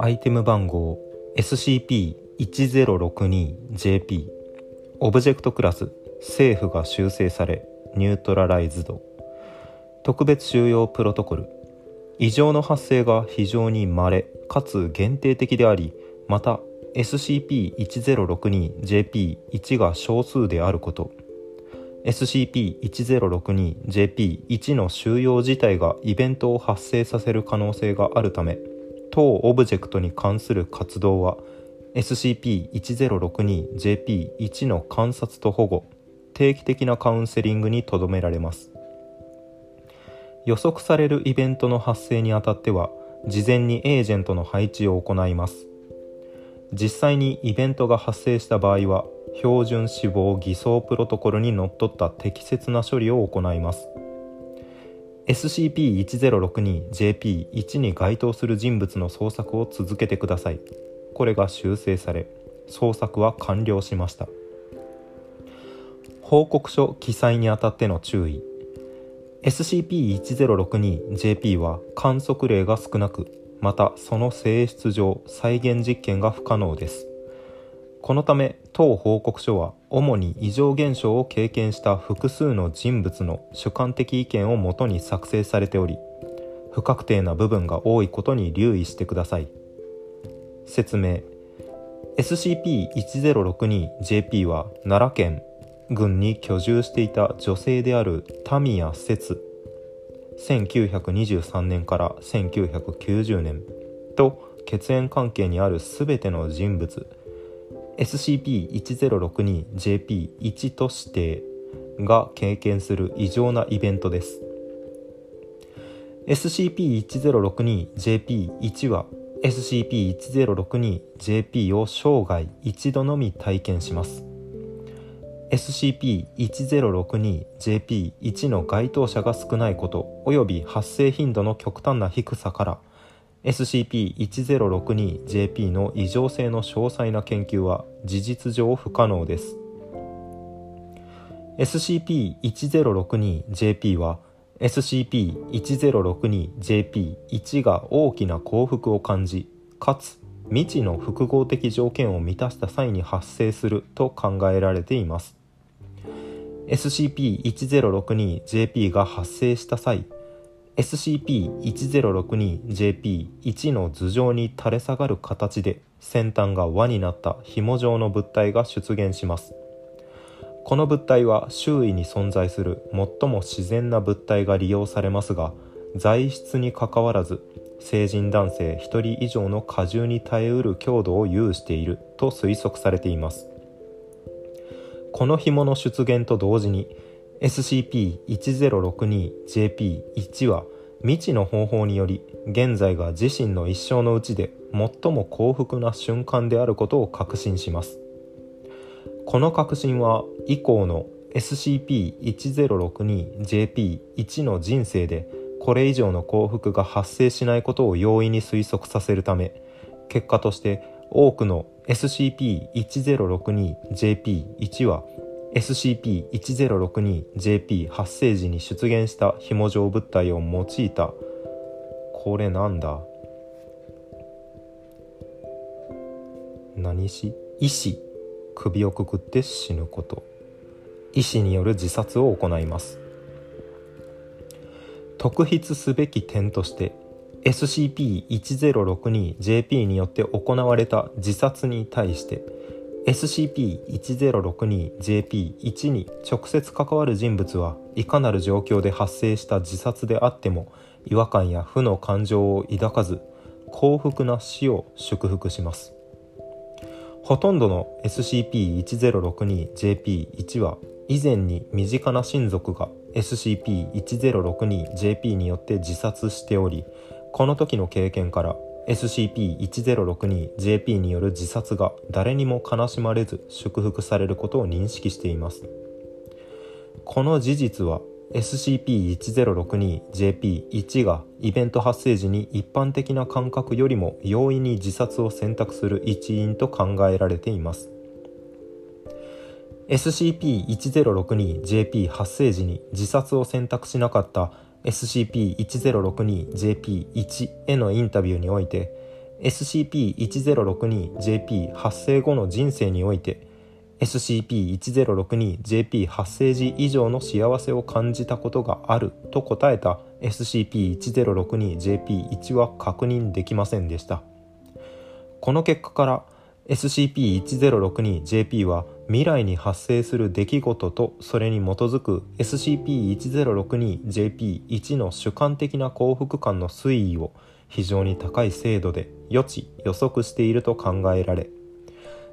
アイテム番号 SCP-1062JP オブジェクトクラス政府が修正されニュートラライズド。特別収容プロトコル。異常の発生が非常に稀かつ限定的でありまた SCP-1062JP1 が少数であること。SCP-1062JP1 の収容自体がイベントを発生させる可能性があるため当オブジェクトに関する活動は SCP-1062JP1 の観察と保護定期的なカウンセリングにとどめられます。予測されるイベントの発生にあたっては事前にエージェントの配置を行います。実際にイベントが発生した場合は標準死亡偽装プロトコルにのっとった適切な処理を行います。SCP-1062JP1 に該当する人物の捜索を続けてください。これが修正され捜索は完了しました。報告書記載にあたっての注意。SCP-1062JP は観測例が少なくまたその性質上再現実験が不可能です。このため当報告書は主に異常現象を経験した複数の人物の主観的意見をもとに作成されており不確定な部分が多いことに留意してください。説明。SCP-1062JP は奈良県軍に居住していた女性であるタミヤ節1923年から1990年と血縁関係にある全ての人物。SCP-1062JP1 と指定が経験する異常なイベントです。SCP-1062JP1 は SCP-1062JP を生涯一度のみ体験します。SCP-1062JP1 の該当者が少ないこと及び発生頻度の極端な低さから SCP-1062JP の異常性の詳細な研究は事実上不可能です。SCP-1062JP は SCP-1062JP1 が大きな幸福を感じかつ未知の複合的条件を満たした際に発生すると考えられています。SCP-1062JP が発生した際 SCP-1062JP1 の頭上に垂れ下がる形で先端が輪になった紐状の物体が出現します。この物体は周囲に存在する最も自然な物体が利用されますが材質にかかわらず成人男性1人以上の荷重に耐えうる強度を有していると推測されています。この紐の出現と同時に SCP-1062JP1 は未知の方法により現在が自身の一生のうちで最も幸福な瞬間であることを確信します。この確信は以降の SCP-1062JP1 の人生でこれ以上の幸福が発生しないことを容易に推測させるため結果として多くの SCP-1062JP1 は SCP-1062JP 発生時に出現した紐状物体を用いた。これなんだ？何し？医師。首をくくって死ぬこと。医師による自殺を行います。特筆すべき点として SCP-1062JP によって行われた自殺に対して SCP-1062JP1 に直接関わる人物はいかなる状況で発生した自殺であっても違和感や負の感情を抱かず幸福な死を祝福します。ほとんどの SCP-1062JP1 は以前に身近な親族が SCP-1062JP によって自殺しておりこの時の経験から SCP-1062JP による自殺が誰にも悲しまれず祝福されることを認識しています。この事実は SCP-1062JP1 がイベント発生時に一般的な感覚よりも容易に自殺を選択する一因と考えられています。SCP-1062JP 発生時に自殺を選択しなかった SCP-1062-JP1 へのインタビューにおいて SCP-1062-JP 発生後の人生において SCP-1062-JP 発生時以上の幸せを感じたことがあると答えた SCP-1062-JP1 は確認できませんでした。この結果から SCP-1062-JP は未来に発生する出来事とそれに基づく SCP-1062-JP1 の主観的な幸福感の推移を非常に高い精度で予知予測していると考えられ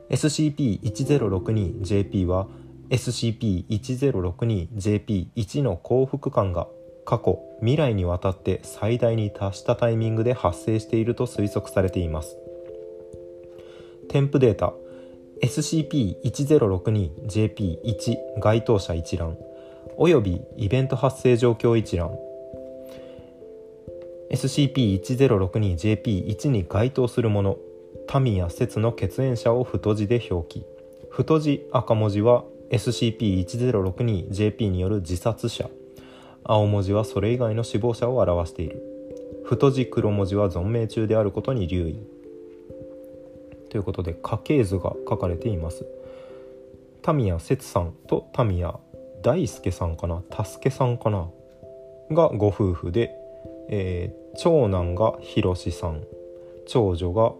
SCP-1062-JP は SCP-1062-JP1 の幸福感が過去未来にわたって最大に達したタイミングで発生していると推測されています。添付データ SCP-1062-JP1 該当者一覧およびイベント発生状況一覧。SCP-1062-JP1 に該当するもの民や説の血縁者を太字で表記。太字赤文字は SCP-1062-JP による自殺者。青文字はそれ以外の死亡者を表している。太字黒文字は存命中であることに留意。ということで家系図が書かれています。タミヤ節さんとタミヤ大輔さんかな助さんかながご夫婦で、えー、長男がひろしさん長女が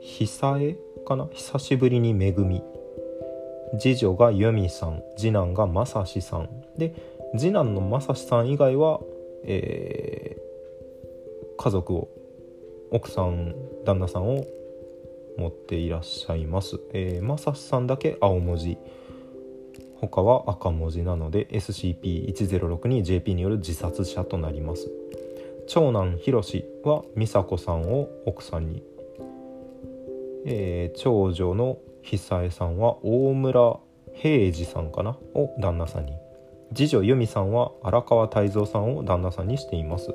久江かな久しぶりに恵み。次女が由美さん次男が正志さん。で次男の正志さん以外は、えー、家族を奥さん旦那さんを持っていらっしゃいます。えー、まさしさんだけ青文字。他は赤文字なので SCP-1062JP による自殺者となります。長男ひろしは美佐子さんを奥さんに、えー、長女の久江さんは大村平次さんかな？を旦那さんに。次女由美さんは荒川泰造さんを旦那さんにしています。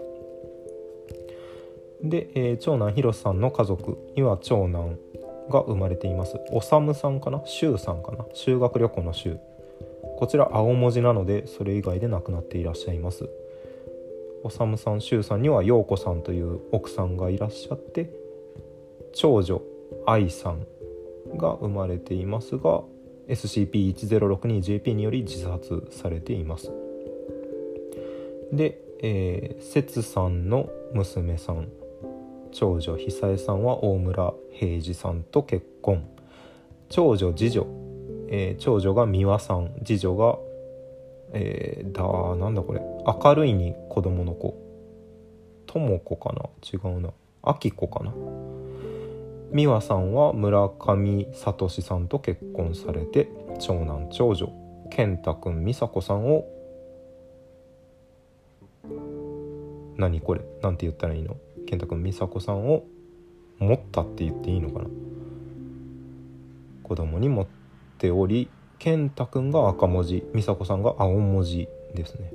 で、えー、長男ひろさんの家族には長男が生まれています。おさむさんかな？修さんかな？修学旅行の修こちら青文字なのでそれ以外で亡くなっていらっしゃいます。おさむさん修さんには陽子さんという奥さんがいらっしゃって長女愛さんが生まれていますが SCP-1062JP により自殺されています。で、えー、節さんの娘さん。長女久江さんは大村平次さんと結婚。長女次女、えー、長女が美和さん。次女がえー、だなんだこれ。明るいに子供の子。智子かな？違うな。明子かな？美和さんは村上聡さんと結婚されて長男長女。健太くん美佐子さんを何これ？なんて言ったらいいの？健太君美佐子さんを持ったって言っていいのかな？子供に持っており健太君が赤文字美佐子さんが青文字ですね。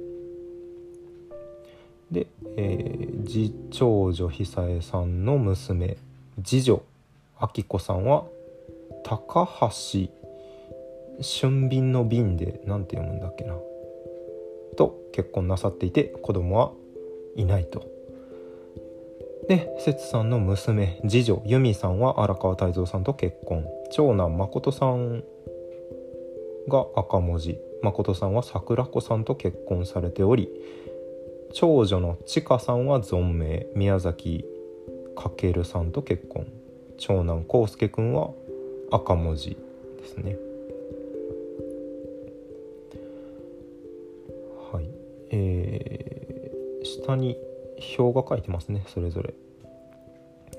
で、えー、次長女久江さんの娘次女明子さんは高橋俊敏の瓶で何て読むんだっけな？と結婚なさっていて子供はいないと。で節さんの娘次女由美さんは荒川泰造さんと結婚。長男誠さんが赤文字。誠さんは桜子さんと結婚されており長女の千佳さんは存命。宮崎翔さんと結婚。長男康介くんは赤文字ですね。はい。えー、下に表が書いてますねそれぞれ。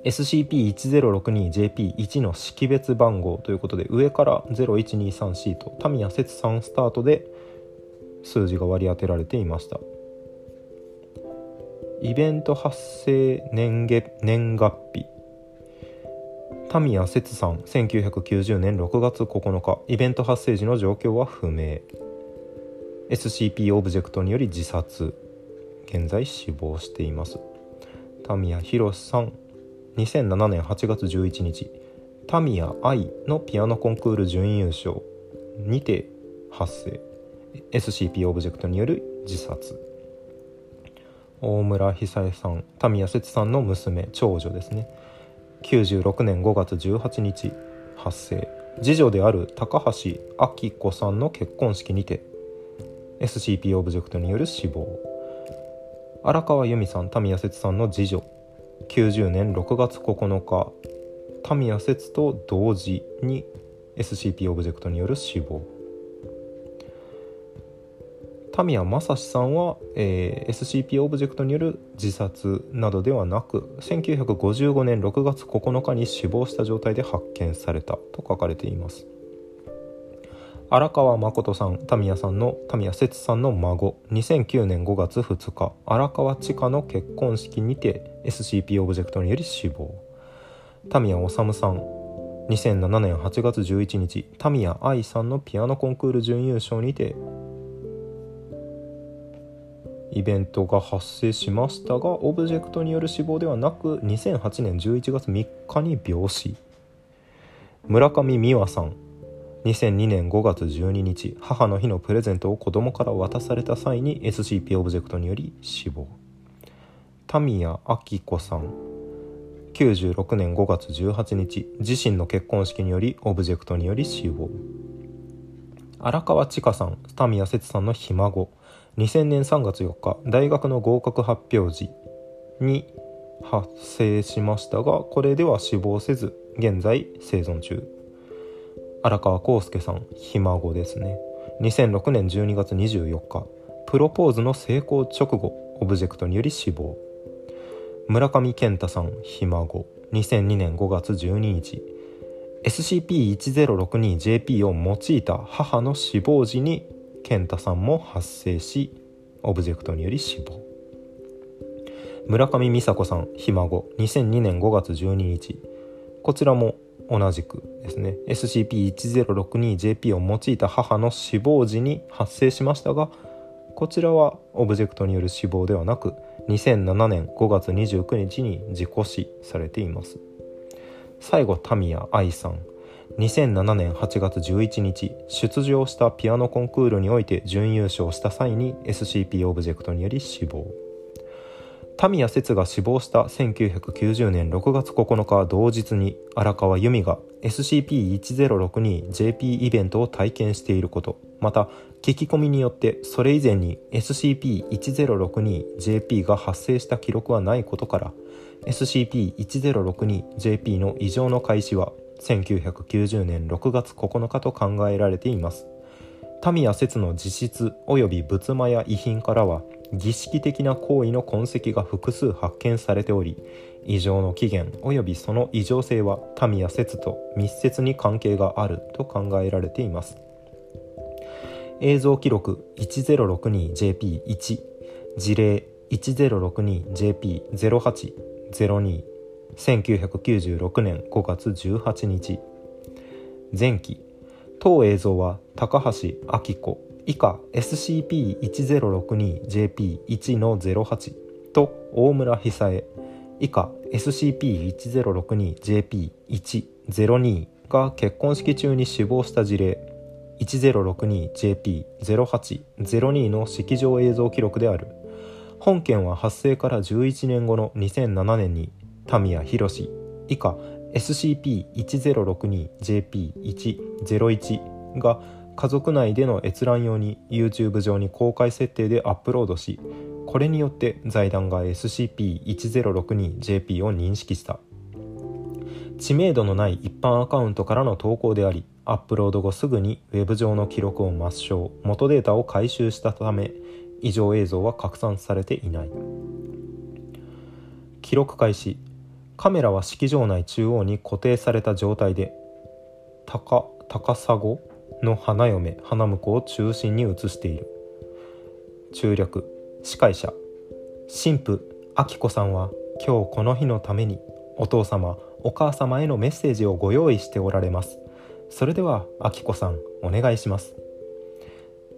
SCP-1062JP1 の識別番号ということで上から0123とタミヤ節さんスタートで数字が割り当てられていました。イベント発生年月年月日。タミヤ節さん1990年6月9日イベント発生時の状況は不明。SCP オブジェクトにより自殺。現在死亡しています。タミヤヒロさん2007年8月11日。タミヤ愛のピアノコンクール準優勝。にて発生。SCP オブジェクトによる自殺。大村久恵さん田宮節さんの娘長女ですね。96年5月18日発生。次女である高橋明子さんの結婚式にて SCP オブジェクトによる死亡。荒川由美さん田宮節さんの次女。90年6月9日。田宮節と同時に SCP オブジェクトによる死亡。田宮正史さんは、えー、SCP オブジェクトによる自殺などではなく1955年6月9日に死亡した状態で発見されたと書かれています。荒川誠さん田宮さんの田宮節さんの孫。2009年5月2日。荒川千佳の結婚式にて SCP オブジェクトにより死亡。田宮治さん。2007年8月11日。田宮愛さんのピアノコンクール準優勝にてイベントが発生しましたがオブジェクトによる死亡ではなく2008年11月3日に病死。村上美和さん。2002年5月12日母の日のプレゼントを子供から渡された際に SCP オブジェクトにより死亡。田宮明子さん。96年5月18日自身の結婚式によりオブジェクトにより死亡。荒川千佳さん田宮節さんのひ孫。2000年3月4日大学の合格発表時に発生しましたがこれでは死亡せず現在生存中。荒川康介さんひ孫ですね。2006年12月24日プロポーズの成功直後オブジェクトにより死亡。村上健太さんひ孫。2002年5月12日 SCP-1062JP を用いた母の死亡時に健太さんも発生しオブジェクトにより死亡。村上美佐子さんひ孫。2002年5月12日こちらも同じくですね。SCP-1062JP を用いた母の死亡時に発生しましたがこちらはオブジェクトによる死亡ではなく2007年5月29日に自己死されています。最後タミヤ愛さん。2007年8月11日出場したピアノコンクールにおいて準優勝した際に SCP オブジェクトにより死亡。タミヤ節が死亡した1990年6月9日同日に荒川由美が SCP-1062JP イベントを体験していること。また聞き込みによってそれ以前に SCP-1062JP が発生した記録はないことから SCP-1062JP の異常の開始は1990年6月9日と考えられています。タミヤ説の実質及び仏間や遺品からは儀式的な行為の痕跡が複数発見されており異常の起源及びその異常性はタミヤ説と密接に関係があると考えられています。映像記録 1062JP1 事例 1062JP0802 1996年5月18日。前期当映像は高橋明子以下 SCP-1062JP1 の08と大村久恵以下 SCP-1062JP102 が結婚式中に死亡した事例。1062JP0802 の式場映像記録である。本件は発生から11年後の2007年に田宮博以下 SCP-1062JP101 が家族内での閲覧用に YouTube 上に公開設定でアップロードしこれによって財団が SCP-1062JP を認識した。知名度のない一般アカウントからの投稿でありアップロード後すぐに Web 上の記録を抹消元データを回収したため異常映像は拡散されていない。記録開始。カメラは式場内中央に固定された状態で高高砂の花嫁花婿を中心に映している。中略司会者。神父明子さんは今日この日のためにお父様お母様へのメッセージをご用意しておられます。それでは明子さんお願いします。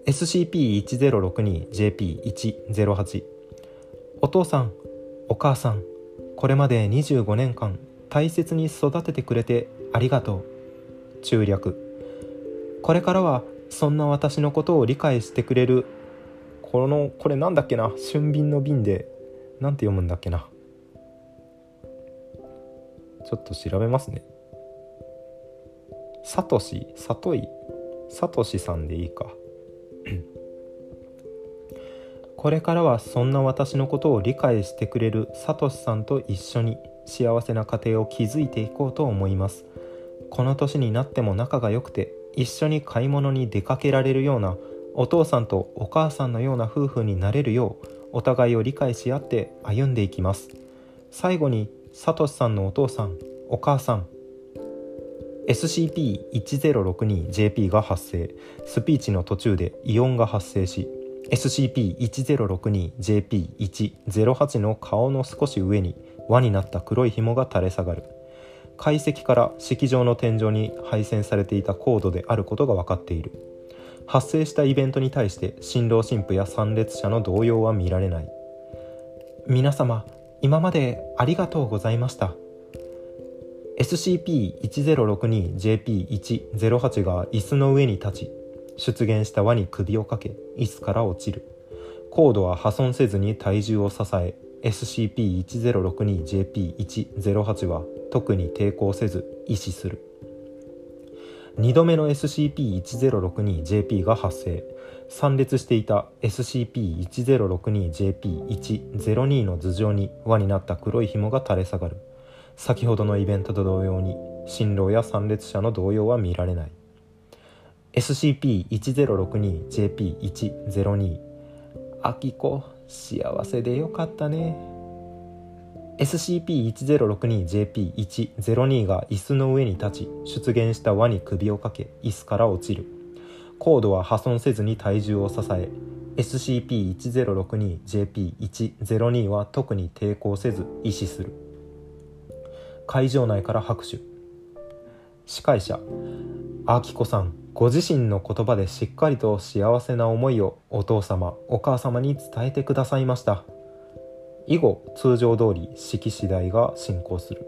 SCP-1062JP108 お父さんお母さんこれまで25年間大切に育ててくれてありがとう。中略これからはそんな私のことを理解してくれるこのこれなんだっけな俊敏の瓶でなんて読むんだっけな。ちょっと調べますね。サトシサトイ。サトシさんでいいか。これからはそんな私のことを理解してくれるサトシさんと一緒に幸せな家庭を築いていこうと思います。この年になっても仲が良くて一緒に買い物に出かけられるようなお父さんとお母さんのような夫婦になれるようお互いを理解し合って歩んでいきます。最後にサトシさんのお父さんお母さん SCP-1062JP が発生。スピーチの途中で異音が発生し SCP-1062JP108 の顔の少し上に輪になった黒い紐が垂れ下がる。解析から式場の天井に配線されていたコードであることが分かっている。発生したイベントに対して新郎新婦や参列者の動揺は見られない。皆様今までありがとうございました。SCP-1062JP108 が椅子の上に立ち出現した輪に首をかけ椅子から落ちる。コードは破損せずに体重を支え SCP-1062JP108 は特に抵抗せず意思する。2度目の SCP-1062JP が発生。参列していた SCP-1062JP102 の頭上に輪になった黒い紐が垂れ下がる。先ほどのイベントと同様に新郎や参列者の動揺は見られない。SCP-1062JP102 あきこ幸せでよかったね。SCP-1062JP102 が椅子の上に立ち出現した輪に首をかけ椅子から落ちる。コードは破損せずに体重を支え SCP-1062JP102 は特に抵抗せず意思する。会場内から拍手。司会者あきこさんご自身の言葉でしっかりと幸せな思いをお父様お母様に伝えてくださいました。以後通常通り式次第が進行する。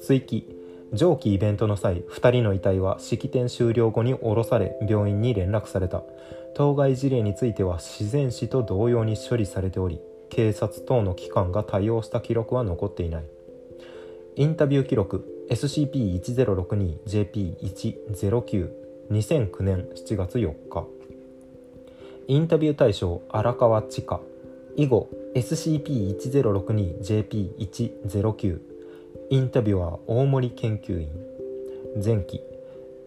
追記。上記イベントの際2人の遺体は式典終了後に降ろされ病院に連絡された。当該事例については自然死と同様に処理されており警察等の機関が対応した記録は残っていない。インタビュー記録。SCP-1062JP1092009 年7月4日インタビュー対象荒川千佳。以後 SCP-1062JP109 インタビュアー大森研究員。前期。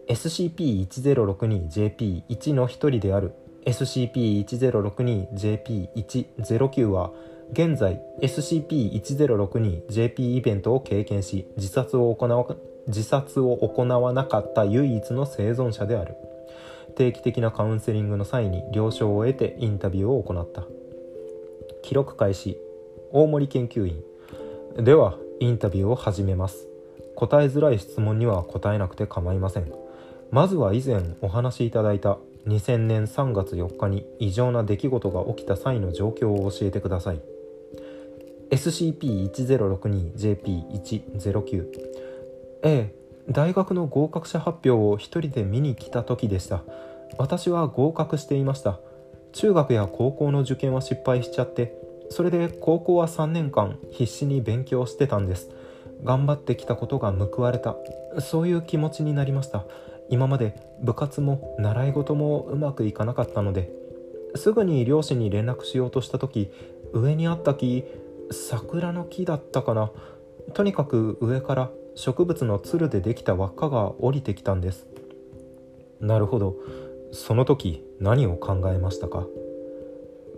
SCP-1062JP1 の一人である。SCP-1062JP109 は現在 SCP-1062JP イベントを経験し自殺を行わ自殺を行わなかった唯一の生存者である。定期的なカウンセリングの際に了承を得てインタビューを行った。記録開始。大森研究員。ではインタビューを始めます。答えづらい質問には答えなくて構いません。まずは以前お話しいただいた2000年3月4日に異常な出来事が起きた際の状況を教えてください。SCP-1062JP109 A 大学の合格者発表を一人で見に来た時でした。私は合格していました。中学や高校の受験は失敗しちゃってそれで高校は3年間必死に勉強してたんです。頑張ってきたことが報われた。そういう気持ちになりました。今まで部活も習い事もうまくいかなかったのですぐに両親に連絡しようとした時上にあった木桜の木だったかな。とにかく上から植物のつるでできた輪っかが降りてきたんです。なるほど。その時何を考えましたか？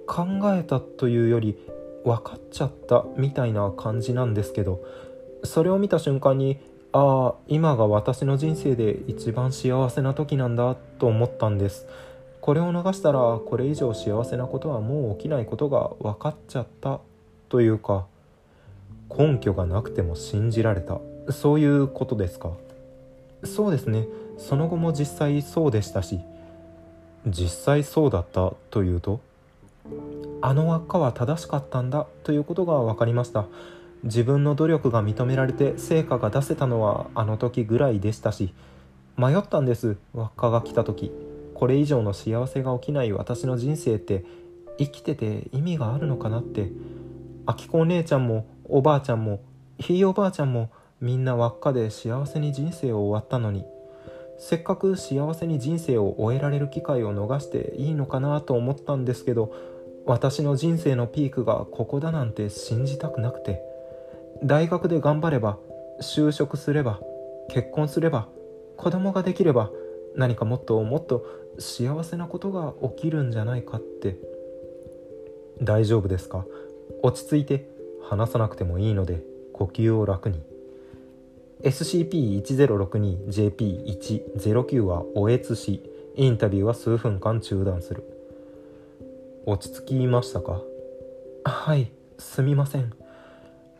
考えたというより分かっちゃったみたいな感じなんですけどそれを見た瞬間にああ今が私の人生で一番幸せな時なんだと思ったんです。これを逃したらこれ以上幸せなことはもう起きないことが分かっちゃったというか根拠がなくても信じられた。そういうことですか？そうですね。その後も実際そうでしたし実際そうだったというとあの輪っかは正しかったんだということが分かりました。自分の努力が認められて成果が出せたのはあの時ぐらいでしたし迷ったんです。輪っかが来た時。これ以上の幸せが起きない私の人生って生きてて意味があるのかなって。あきこお姉ちゃんもおばあちゃんもひいおばあちゃんもみんな輪っかで幸せに人生を終わったのにせっかく幸せに人生を終えられる機会を逃していいのかなと思ったんですけど私の人生のピークがここだなんて信じたくなくて大学で頑張れば就職すれば結婚すれば子供ができれば何かもっともっと幸せなことが起きるんじゃないかって大丈夫ですか？落ち着いて話さなくてもいいので呼吸を楽に。SCP-1062-JP109 はおえつしインタビューは数分間中断する。落ち着きましたか？はいすみません。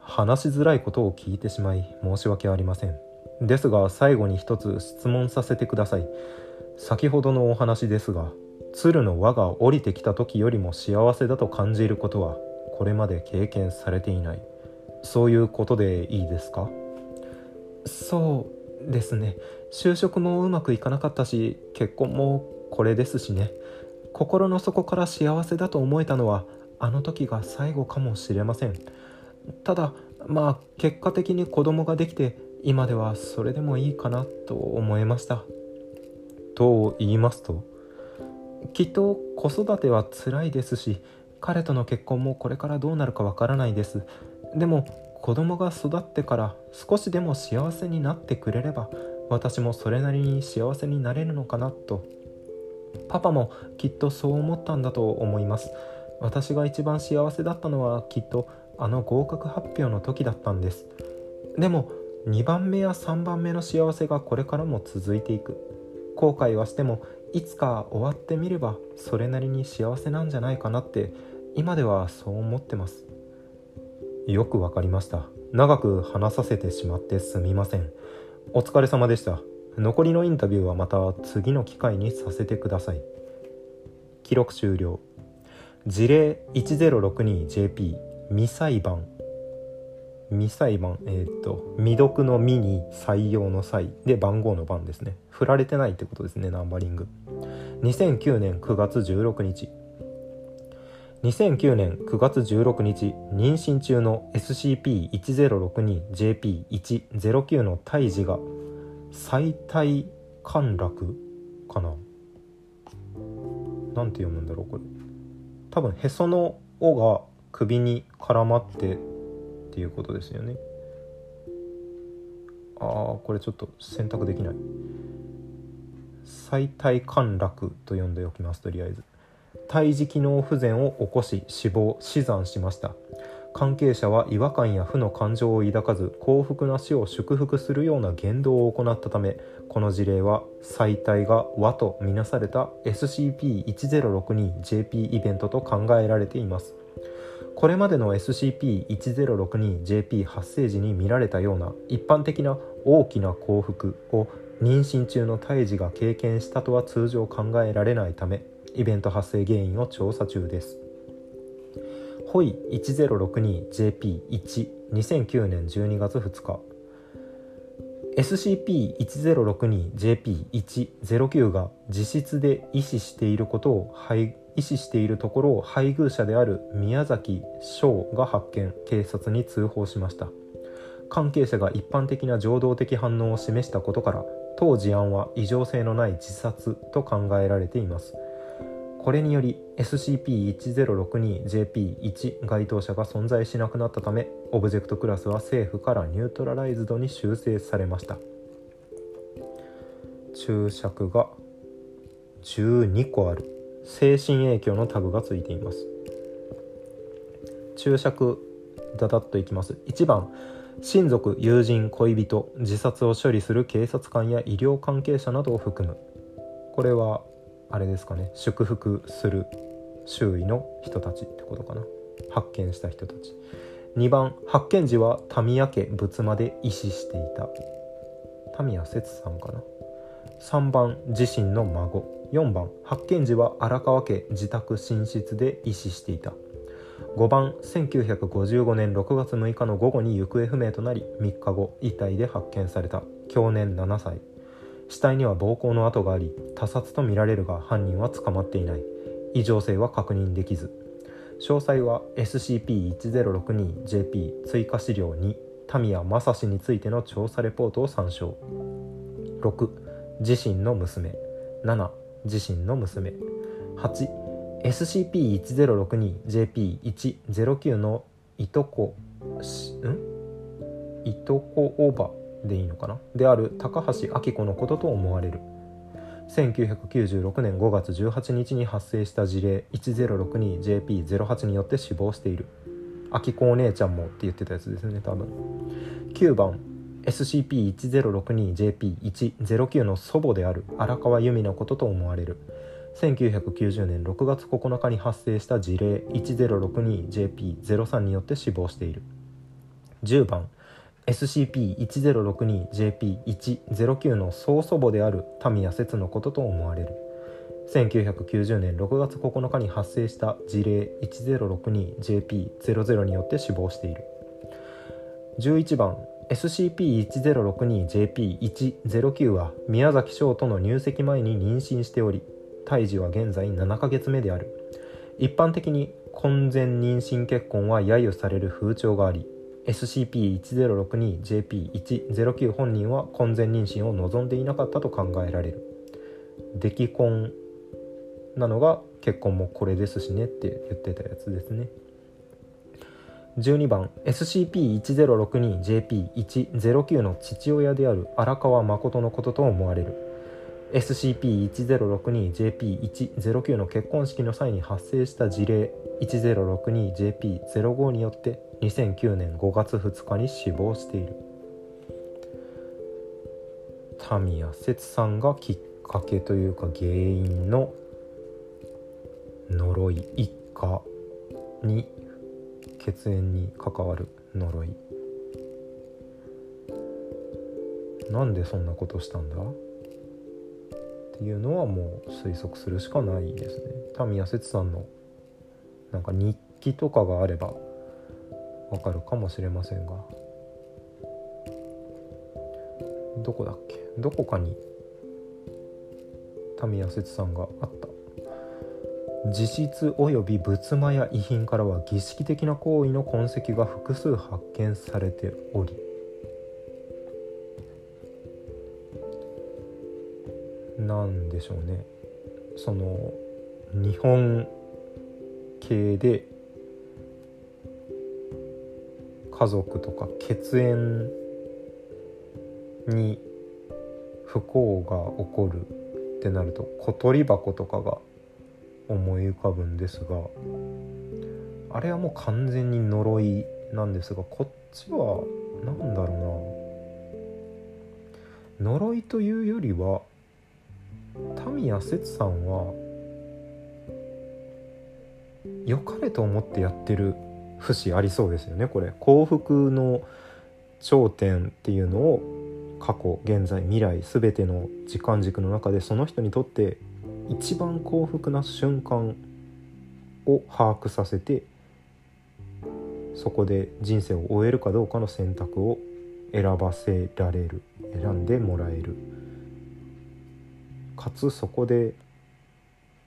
話しづらいことを聞いてしまい申し訳ありません。ですが最後に一つ質問させてください。先ほどのお話ですが鶴の輪が降りてきた時よりも幸せだと感じることはこれまで経験されていない。そういうことでいいですか？そうですね。就職もうまくいかなかったし結婚もこれですしね。心の底から幸せだと思えたのはあの時が最後かもしれません。ただまあ結果的に子供ができて今ではそれでもいいかなと思いました。と言いますときっと子育ては辛いですし彼との結婚もこれからどうなるかわからないです。でも子供が育ってから少しでも幸せになってくれれば私もそれなりに幸せになれるのかなと。パパもきっとそう思ったんだと思います。私が一番幸せだったのはきっとあの合格発表の時だったんです。でも2番目や3番目の幸せがこれからも続いていく。後悔はしてもいつか終わってみればそれなりに幸せなんじゃないかなって今ではそう思ってます。よくわかりました。長く話させてしまってすみません。お疲れ様でした。残りのインタビューはまた次の機会にさせてください。記録終了。事例 1062JP 未裁判未裁判えっ、と未読の未に採用の際。で番号の番ですね。振られてないってことですねナンバリング。2009年9月16日。2009年9月16日妊娠中の SCP-1062-JP109 の胎児が最体陥落かな？なんて読むんだろうこれ。多分へその尾が首に絡まってっていうことですよね。ああこれちょっと選択できない。最体陥落と呼んでおきますとりあえず。胎児機能不全を起こし死亡死産しました。関係者は違和感や負の感情を抱かず幸福な死を祝福するような言動を行ったためこの事例は最大が和とみなされた SCP-1062JP イベントと考えられています。これまでの SCP-1062JP 発生時に見られたような一般的な大きな幸福を妊娠中の胎児が経験したとは通常考えられないためイベント発生原因を調査中です。ホイ 1062JP12009 年12月2日。SCP-1062-JP109 が自室で医師していることを医師しているところを配偶者である宮崎翔が発見。警察に通報しました。関係者が一般的な情動的反応を示したことから当事案は異常性のない自殺と考えられています。これにより SCP-1062-JP1 該当者が存在しなくなったためオブジェクトクラスは政府からニュートラライズドに修正されました。注釈が12個ある。精神影響のタグがついています。注釈だだっといきます。1番親族友人恋人自殺を処理する警察官や医療関係者などを含む。これはあれですかね。祝福する周囲の人たちってことかな。発見した人たち。2番発見時はタミヤ家仏間で医師していた。タミヤ節さんかな。3番自身の孫。4番発見時は荒川家自宅寝室で医師していた。5番1955年6月6日の午後に行方不明となり3日後遺体で発見された。去年7歳。死体には暴行の跡があり他殺とみられるが犯人は捕まっていない。異常性は確認できず。詳細は SCP-1062JP 追加資料2タミヤ正史についての調査レポートを参照。6自身の娘。7自身の娘。8SCP-1062JP109 のいとこしん？いとこおば。でいいのかな？である高橋明子のことと思われる。1996年5月18日に発生した事例 1062JP08 によって死亡している。明子お姉ちゃんもって言ってたやつですね多分。9番 SCP-1062JP109 の祖母である荒川由美のことと思われる。1990年6月9日に発生した事例 1062JP03 によって死亡している。10番 SCP-1062JP109 の曽祖母であるタミヤ節のことと思われる。1990年6月9日に発生した事例 1062JP00 によって死亡している。11番 SCP-1062JP109 は宮崎翔との入籍前に妊娠しており胎児は現在7ヶ月目である。一般的に婚前妊娠結婚は揶揄される風潮があり SCP-1062JP109 本人は婚前妊娠を望んでいなかったと考えられる。出来婚なのが結婚もこれですしねって言ってたやつですね。12番。SCP-1062JP109 の父親である荒川誠のことと思われる。SCP-1062JP109 の結婚式の際に発生した事例。1062JP05 によって2009年5月2日に死亡している。タミヤ節さんがきっかけというか原因の呪い一家に血縁に関わる呪い。なんでそんなことしたんだ？っていうのはもう推測するしかないですね。タミヤ節さんのなんか日記とかがあればわかるかもしれませんが。どこだっけ？どこかにタミヤ節さんがあった。実質及び仏間や遺品からは儀式的な行為の痕跡が複数発見されておりなんでしょうね。その日本系で家族とか血縁に不幸が起こるってなると小鳥箱とかが思い浮かぶんですがあれはもう完全に呪いなんですがこっちは何だろうな。呪いというよりはタミヤ節さんは良かれと思ってやってる節ありそうですよねこれ。幸福の頂点っていうのを過去現在未来全ての時間軸の中でその人にとって一番幸福な瞬間を把握させてそこで人生を終えるかどうかの選択を選ばせられる選んでもらえる。かつそこで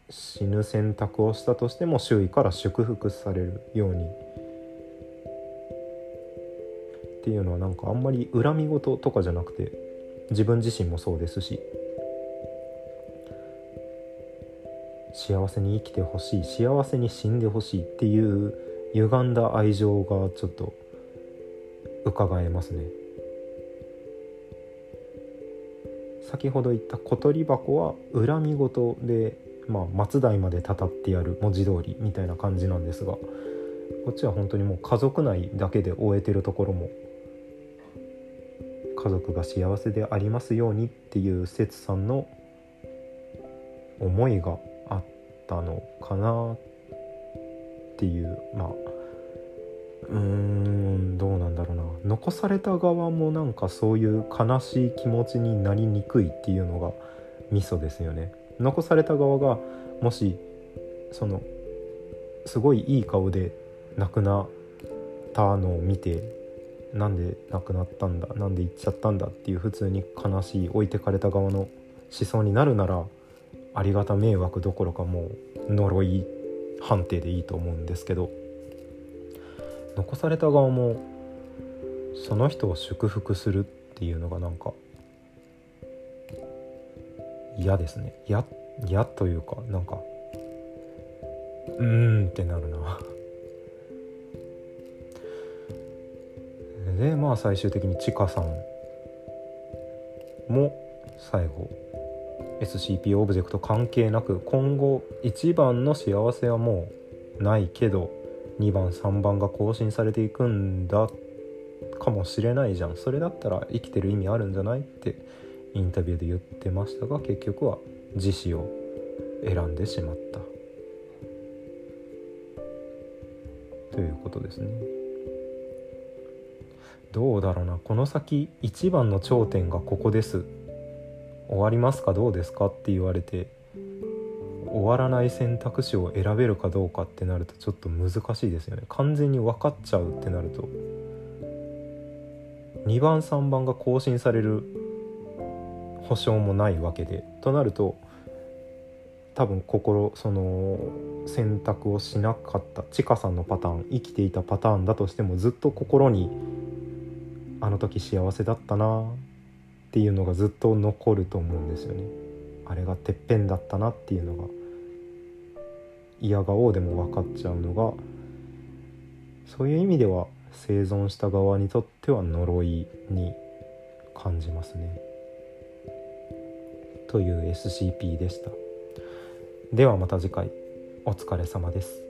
死ぬ選択をしたとしても周囲から祝福されるようにっていうのはなんかあんまり恨み事とかじゃなくて自分自身もそうですし幸せに生きてほしい幸せに死んでほしいっていう歪んだ愛情がちょっと伺えますね。先ほど言った小鳥箱は恨み事で、まあ、末代までたたってやる文字通りみたいな感じなんですがこっちは本当にもう家族内だけで終えてるところも家族が幸せでありますようにっていう節さんの思いがあったのかなっていうまあうーんどうなんだろうな。残された側もなんかそういう悲しい気持ちになりにくいっていうのがミソですよね。残された側がもしそのすごいいい顔で亡くなったのを見てなんで亡くなったんだなんで行っちゃったんだっていう普通に悲しい置いてかれた側の思想になるならありがた迷惑どころかもう呪い判定でいいと思うんですけど残された側もその人を祝福するっていうのがなんか嫌ですね。嫌嫌というかなんかうーんってなるな。でまあ最終的にちかさんも最後 SCP オブジェクト関係なく今後一番の幸せはもうないけど2番3番が更新されていくんだかもしれないじゃん。それだったら生きてる意味あるんじゃないってインタビューで言ってましたが結局は自死を選んでしまった。ということですね。どうだろうな。この先一番の頂点がここです。終わりますか？どうですか？って言われて終わらない選択肢を選べるかどうかってなるとちょっと難しいですよね。完全に分かっちゃうってなると。2番3番が更新される保証もないわけでとなると多分心その選択をしなかったちかさんのパターン生きていたパターンだとしてもずっと心にあの時幸せだったなっていうのがずっと残ると思うんですよね。あれがてっぺんだったなっていうのが嫌がおうでも分かっちゃうのがそういう意味では生存した側にとっては呪いに感じますね。という SCP でした。ではまた次回お疲れ様です。